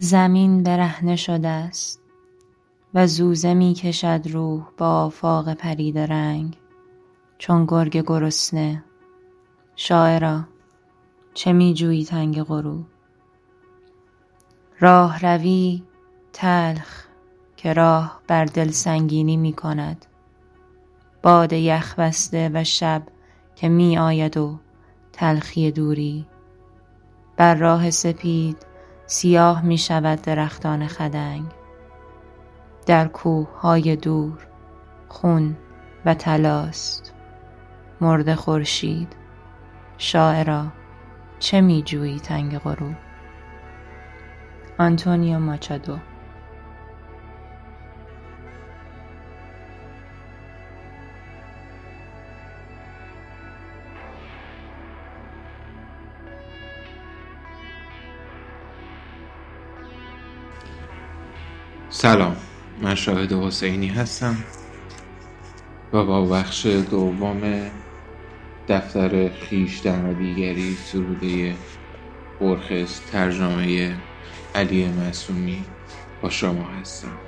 زمین برهنه شده است و زوزه می کشد روح با آفاق پریده رنگ. چون گرگ گرسنه. شاعرا چه می جویی تنگ غروب؟ راهروی تلخ که راه بر دل سنگینی می کند باد یخ بسته و شب که می آید و تلخی دوری. بر راه سپید سیاه می شود درختان خدنگ. در کوههای دور خون و طلاست. مرده خورشید شاعرا چه می جویی تنگ غروب؟ آنتونیو ماچادو. سلام من شاهد حسینی هستم. و با بخش دوم دفتر خیشتن و دیگری سروده برخس ترجمه علی معصومی با شما هستم.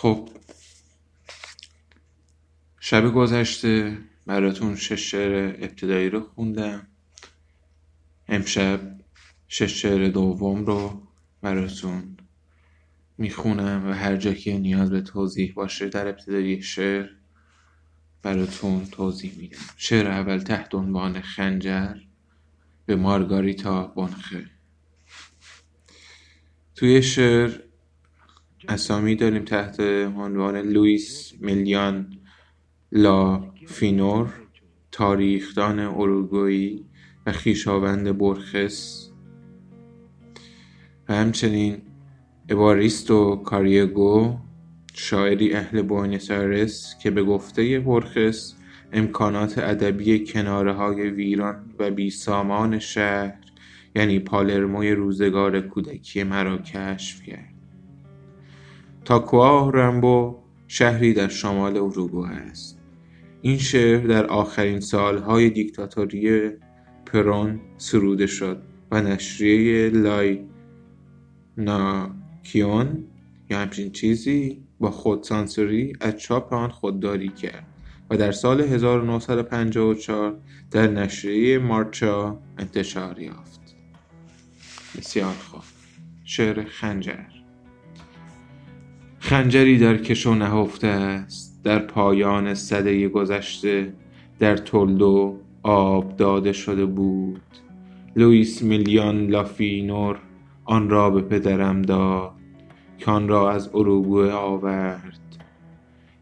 خب شب گذشته براتون شش شعر ابتدایی رو خوندم. امشب شش شعر دوم رو براتون می‌خونم و هر جا که نیاز به توضیح باشه در ابتدای شعر براتون توضیح میدم. شعر اول تحت عنوان خنجر به مارگاریتا بونخه توی شعر اسامی داریم تحت عنوان لوئیس ملیان لافینور تاریخدان اروگویی و خویشاوند بورخس. و همچنین اواریستو کاریگو شاعری اهل بوینس که به گفته بورخس امکانات ادبی کناره های ویران و بی سامان شهر یعنی پالرموی روزگار کودکی مرا کشف کرد. تاکوا رمبو شهری در شمال اروگو است. این شهر در آخرین سالهای دیکتاتوری پرون سروده شد و نشریه لای ناکیون یا همچین چیزی با خودسانسوری از چاپ آن خودداری کرد و در سال 1954 در نشریه مارچا انتشار یافت. بسیار خوب. شعر خنجر. خنجری در کشو نهفته است در پایان صده گذشته در تلدو آب داده شده بود. لوئیس میلیان لافینور آن را به پدرم داد که آن را از اروگوئه آورد.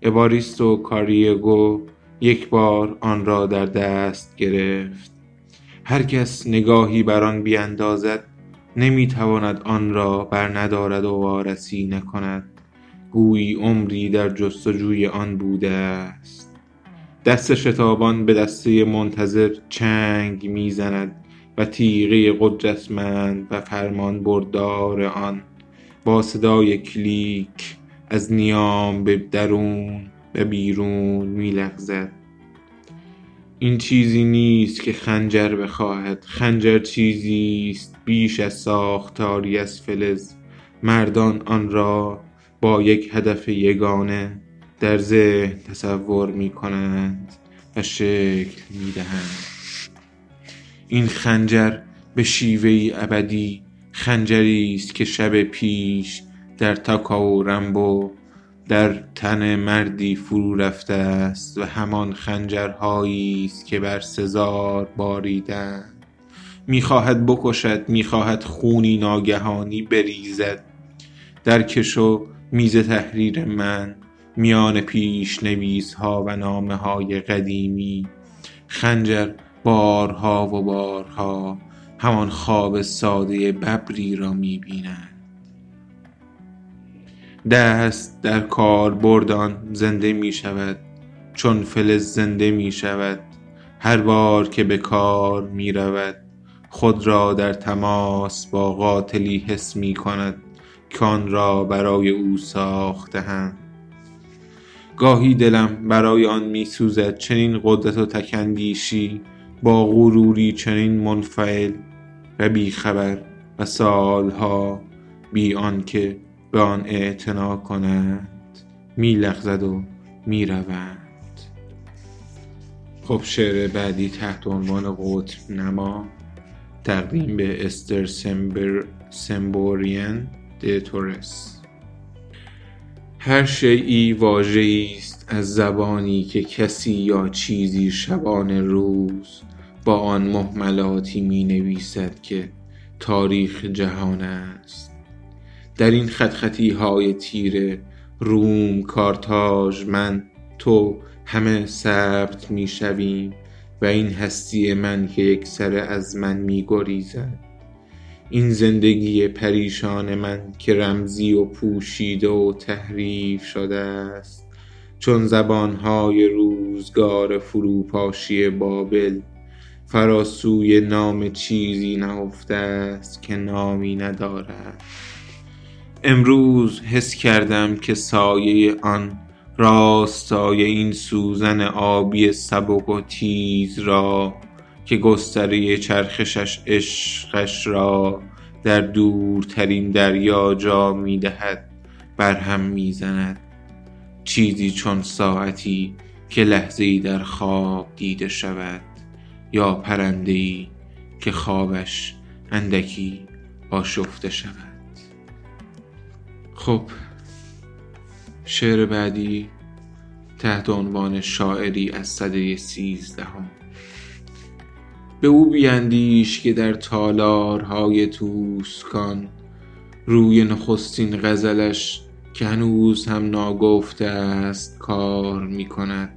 اباریستو کاریگو یک بار آن را در دست گرفت. هر کس نگاهی بر آن بیاندازد نمی‌تواند آن را بر ندارد و وارسی نکند. گویی عمری در جستجوی آن بوده است. دست شتابان به دسته منتظر چنگ می‌زند و تیغه قدرتمند و فرمان بردار آن با صدای کلیک از نیام به درون و بیرون میلغزد. این چیزی نیست که خنجر بخواهد. خنجر چیزی است بیش از ساختاری از فلز. مردان آن را با یک هدف یگانه در ذهن تصور می کنند و شکل می دهند این خنجر به شیوهی ابدی خنجری است که شب پیش در تاکاو رمبو در تن مردی فرو رفته است و همان خنجرهایی است که بر سزار باریدند. می‌خواهد بکشد می‌خواهد خونی ناگهانی بریزد. در کشو میز تحریر من میان پیش نویس ها و نامه های قدیمی خنجر بارها و بارها همان خواب ساده ببری را می‌بیند دست در کار بردان زنده می شود چون فلز زنده می شود هر بار که به کار می رود خود را در تماس با قاتلی حس می کند که آن را برای او ساختهاند گاهی دلم برای آن می سوزد چنین قدرت و تکندیشی با غروری چنین منفعل و بیخبر و سالها بی آنکه به آن اعتنا کنند میلغزد و می‌روند. خب شعر بعدی تحت عنوان قطب نما تقدیم به استر سمبر سمبورین د تورس. هر شیعی واژه است از زبانی که کسی یا چیزی شبان روز با آن محملاتی می نویسد که تاریخ جهان است. در این خطخطی های تیره روم کارتاژ من تو همه ثبت می شویم و این هستی من که یک سر از من می گریزد این زندگی پریشان من که رمزی و پوشیده و تحریف شده است. چون زبانهای روزگار فروپاشی بابل فراسوی نام چیزی نهفته است که نامی ندارد. امروز حس کردم که سایه آن راستای این سوزن آبی سبک و تیز را که گستره چرخشش عشقش را در دورترین دریا جا می دهد برهم می زند چیزی چون ساعتی که لحظه در خواب دیده شود یا پرنده که خوابش اندکی آشفته شود. خب شعر بعدی تحت عنوان شاعری از صده سیزدهم. به او بیندیش که در تالارهای توسکان روی نخستین غزلش که هنوز هم ناگفته است کار می کند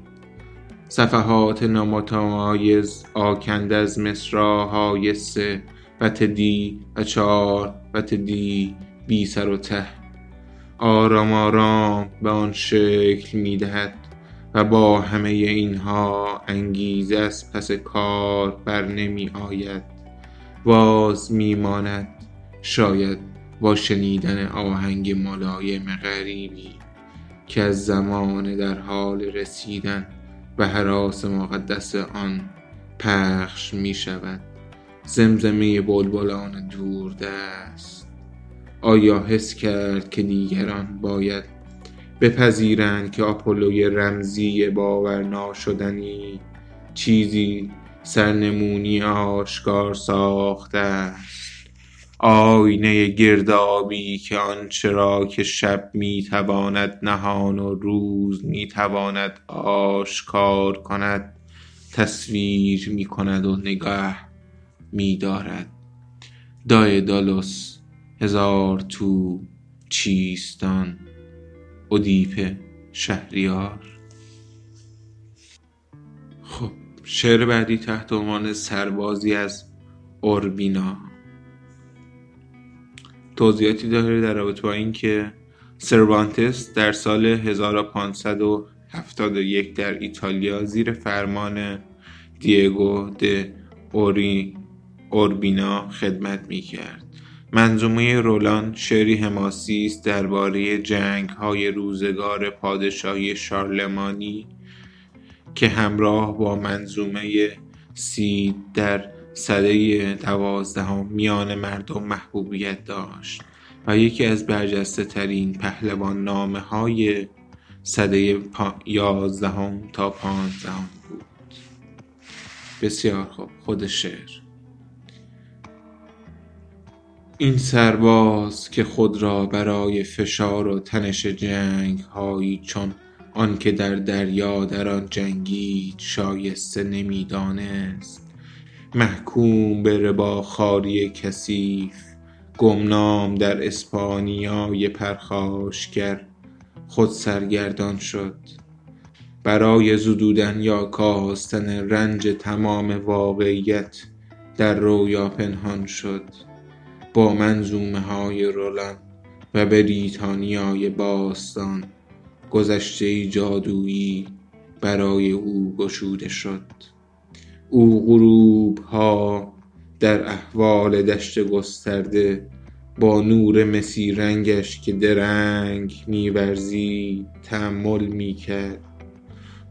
صفحات نامتمایز آکند از مصراهای سه و تدی و چهار و تدی بی سر و ته. آرام آرام به آن شکل می دهد و با همه اینها انگیزه از پس کار بر نمی آید. باز می ماند شاید با شنیدن آهنگ ملایم غریبی که از زمان در حال رسیدن به حراس مقدس آن پخش می شود. زمزمه بلبلان دوردست. آیا حس کرد که دیگران باید بپذیرند که آپولوی رمزی باور ناشدنی چیزی سرنمونی آشکار ساخته است. آینه گردابی که آنچه را که شب می‌تواند نهان و روز می‌تواند آشکار کند تصویر می‌کند و نگاه میدارد. دالوس هزار تو چیستان. ادیپ شهریار. خب شعر بعدی تحت عنوان سربازی از اوربینا. توضیحاتی داره در رابطه با اینکه سروانتس در سال 1571 در ایتالیا زیر فرمان دیگو د اوری اوربینا خدمت می کرد منظومه رولان شعری حماسی است درباره های روزگار پادشاهی شارلمانی که همراه با منظومه سید در سده دوازدهم میان مردم محبوبیت داشت و یکی از برجسته ترین پهلوان نامه های سده یازدهم تا پانزدهم بود. بسیار خوب خود شعر. این سرباز که خود را برای فشار و تنش جنگ هایی چون آنکه در دریا در آن جنگید شایسته نمی‌دانست. محکوم به خاری کثیف گمنام در اسپانیای پرخاشگر خود سرگردان شد. برای زدودن یا کاستن رنج تمام واقعیت در رویا پنهان شد. با منظومه های رولان و بریتانیای باستان گذشته جادویی برای او گشوده شد. او غروب ها در احوال دشت گسترده با نور مسی رنگش که درنگ میورزی تحمل می‌کرد.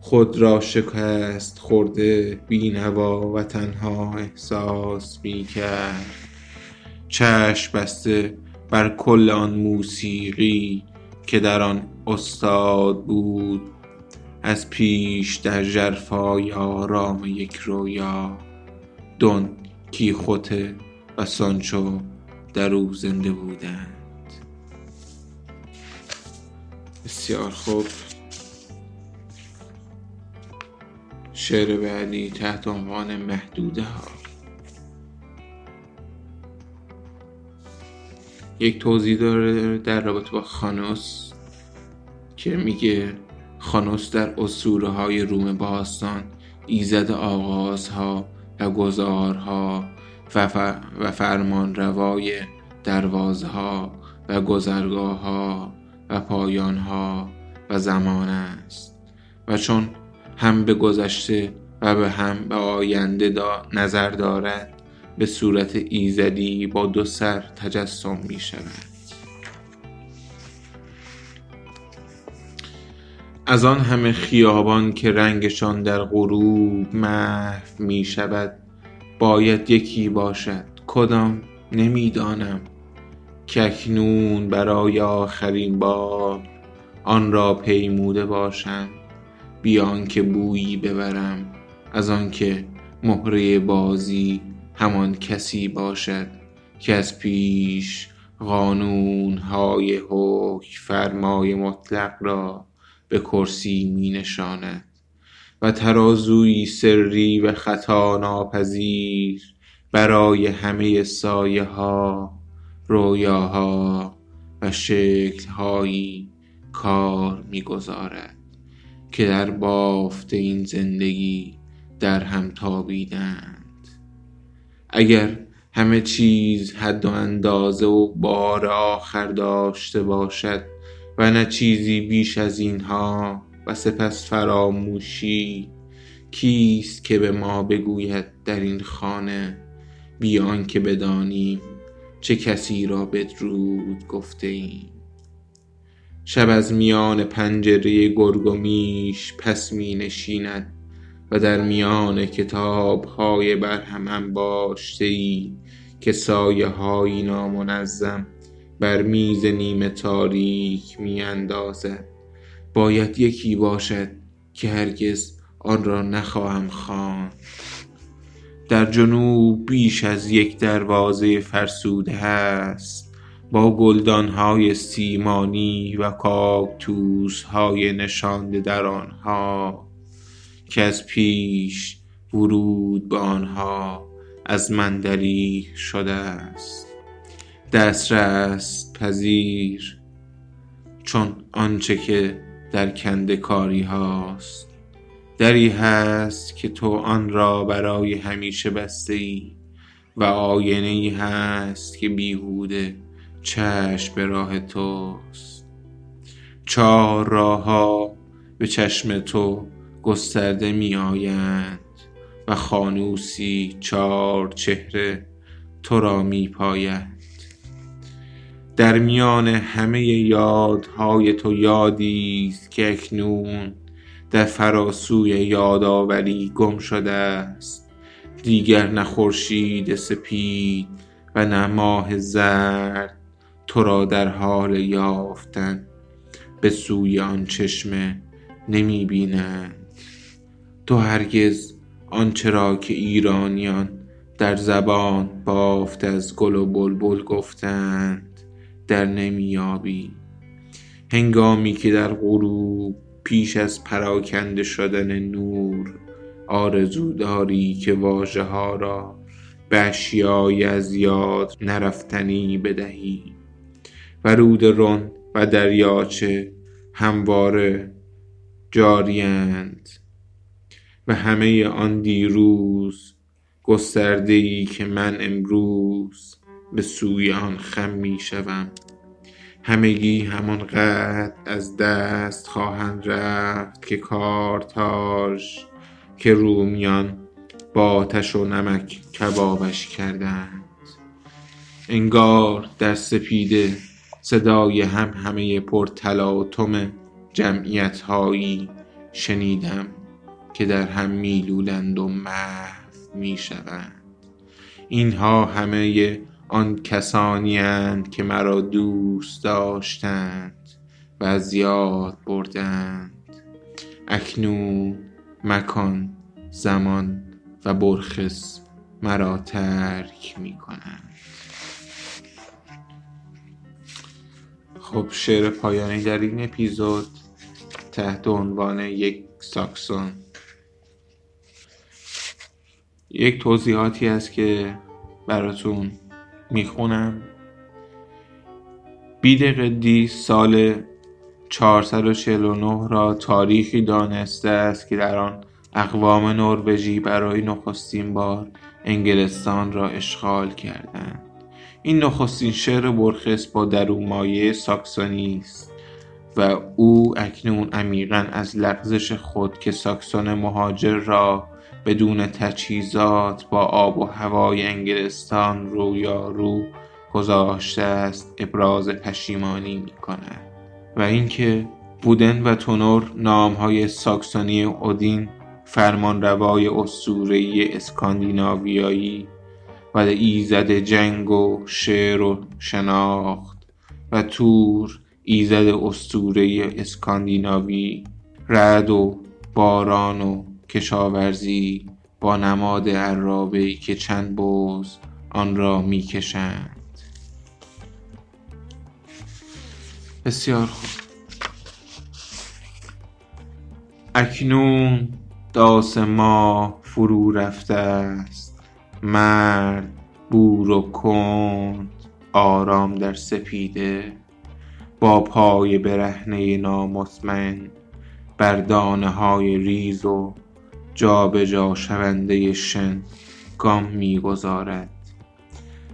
خود را شکست خورده بینوا و تنها احساس می‌کرد. چشم بسته بر کل آن موسیقی که در آن استاد بود. از پیش در جرفای آرام یک رویا دون کیخوته و سانچو در او زنده بودند. بسیار خوب. شعر بعدی تحت عنوان محدوده ها یک توضیح داره در رابطه با خانوس که میگه خانوس در اسطوره های روم باستان ایزد آغازها و گذارها و, و فرمان روای دروازها و گذرگاه ها و پایان ها و زمان است. و چون هم به گذشته و به هم به آینده دا نظر دارد به صورت ایزدی با دو سر تجسم می شود. از آن همه خیابان که رنگشان در غروب محو می شود باید یکی باشد. کدام؟ نمی‌دانم. که اکنون برای آخرین بار آن را پیموده باشم. بیان که بویی ببرم. از آنکه مهره بازی همان کسی باشد که از پیش قانون های حکم فرمای مطلق را به کرسی می نشاند و ترازوی سری و خطا ناپذیر برای همه سایه ها رویاها و شکل هایی کار می‌گذارد که در بافت این زندگی در هم تابیدند اگر همه چیز حد و اندازه و بار آخر داشته باشد و نه چیزی بیش از اینها و سپس فراموشی کیست که به ما بگوید در این خانه بیان که بدانیم چه کسی را بدرود گفته ایم؟ شب از میان پنجره گرگ و میش پس می نشیند و در میان کتاب های برهم انباشته ای که سایه های نامنظم بر میز نیمه تاریک می اندازد باید یکی باشد که هرگز آن را نخواهم خواند. در جنوب بیش از یک دروازه فرسوده هست. با گلدانهای سیمانی و کاکتوس های نشانده در آنها. که از پیش ورود به آنها از من دریغ شده است. دسترس پذیر چون آنچه که در کنده کاری هاست. دری هست که تو آن را برای همیشه بسته ای و آینه ای هست که بیهوده چشم به راه توست. چهار راه ها به چشم تو گسترده می آیند و خانوسی چار چهره تو را می پاید در میان همه یادهای تو یادی است که اکنون در فراسوی یادآوری گم شده است. دیگر نه خورشید سپید و نه ماه زرد تو را در حال یافتن. به سوی آن چشمه نمی بینند. تو هرگز آنچه را که ایرانیان در زبان بافت از گل و بلبل گفتند در نمیابی. هنگامی که در غروب پیش از پراکنده شدن نور آرزو داری که واژه ها را به از یاد نرفتنی بدهی. و رود رون و دریاچه همواره جاریند و همه آن دیروز گسترده ای که من امروز به سوی آن خم می شوم همگی همانقدر از دست خواهند رفت که کارتاژ که رومیان با آتش و نمک کبابش کردند. انگار در سپیده صدای هم همه پرتلاطم جمعیت هایی شنیدم. که در هم میلولند و محو می‌شوند. اینها همه آن کسانی اند که مرا دوست داشتند و از یاد بردند. اکنون مکان زمان و برخص مرا ترک می کنند خب شعر پایانی در این اپیزود تحت عنوان یک ساکسون. یک توضیحاتی هست که براتون می‌خونم. بید قدیس سال 449 را تاریخی دانسته است که در آن اقوام نروژی برای نخستین بار انگلستان را اشغال کردند. این نخستین شعر برخص با درونمایه ساکسونی است و او اکنون عمیقا از لغزش خود که ساکسون مهاجر را بدون تجهیزات با آب و هوای انگلستان رویارو گذاشته است ابراز پشیمانی می کند و اینکه بودن و تونور نامهای ساکسونی اودین فرمانروای اسطوره‌ای اسکاندیناویایی و ایزد جنگ و شعر و شناخت و تور ایزد اسطوره اسکاندیناوی رعد و باران و کشاورزی با نماد عرابه که چند بوز آن را می‌کشند بسیار خوب. اکنون داس ما فرو رفته است. مرد بور و کند آرام در سپیده. با پای برهنه نامطمئن بر دانه های ریز و جابجا شونده شن گام می‌گذارد.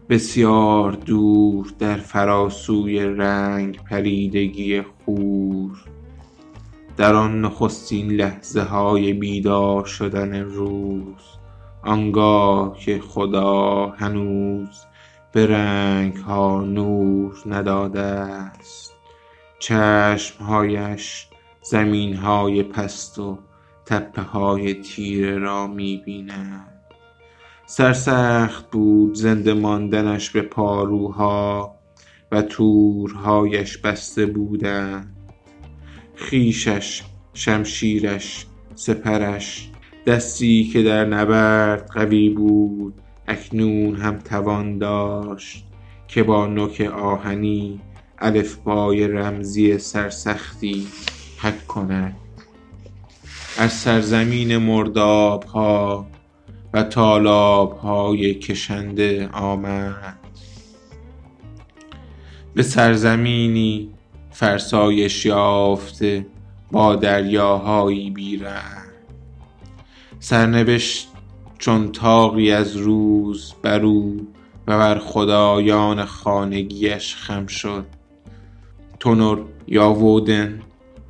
بسیار دور در فراسوی رنگ پریدگی خور. در آن نخستین لحظه های بیدار شدن روز آنگاه که خدا هنوز به رنگ ها نور نداده است. چشمهایش زمین های پست و تپه های تیره را می بیند سرسخت بود زنده ماندنش به پاروها و تورهایش بسته بودند. خیشش شمشیرش سپرش دستی که در نبرد قوی بود اکنون هم توان داشت که با نوک آهنی الفبای رمزی سرسختی حک کند. از سرزمین مردابها و تالابهای کشنده آمد. به سرزمینی فرسایش یافته با دریاهایی بی سرنوشت چون تاقی از روز بر او و بر خدایان خانگیش خم شد. تونر یا وودن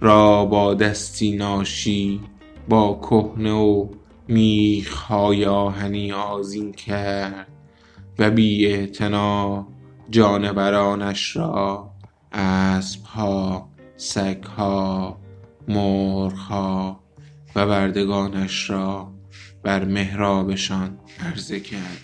را با دستی ناشی با کهنه و میخهای آهنی آذین کرد و بی جانورانش را اسبها سگها مرغها و بردگانش را بر محرابشان عرضه کرد.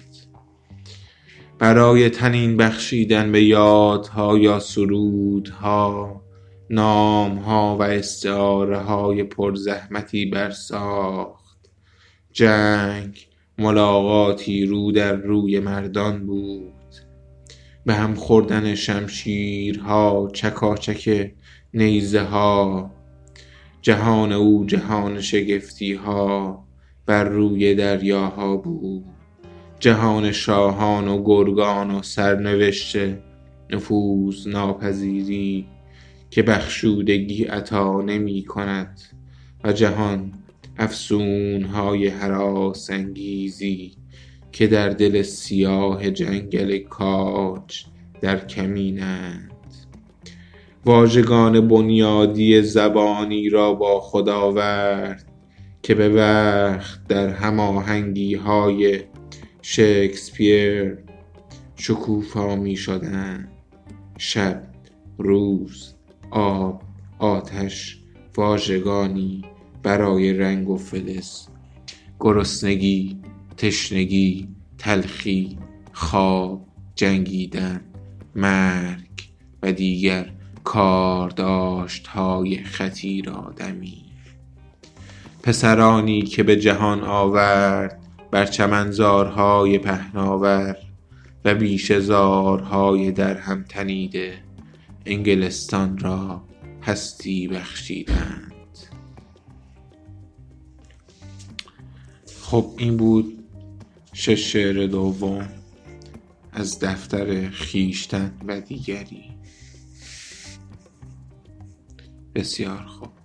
برای تنین بخشیدن به یادها یا سرودها نامها و استعاره های پرزحمتی برساخت. جنگ ملاقاتی رو در روی مردان بود. به هم خوردن شمشیرها چکاچک نیزه ها جهان او جهان شگفتی ها بر روی دریاها بود. جهان شاهان و گرگان و سرنوشت نفوذ ناپذیری. که بخشودگی عطا نمی کند و جهان افسون های حراس انگیزی که در دل سیاه جنگل کاج در کمینند. واژگان بنیادی زبانی را با خدا آورد که به وقت در هماهنگی های شکسپیر شکوفا می شدن شب روز آب آتش واژگانی برای رنگ و فلز گرسنگی تشنگی تلخی خواب جنگیدن مرگ و دیگر های خطیر آدمی پسرانی که به جهان آورد بر چمنزارهای پهناور و بیشزارهای در هم تنیده. انگلستان را هستی بخشیدند. خب این بود شش شعر دوم از دفتر خیشتن و دیگری. بسیار خوب.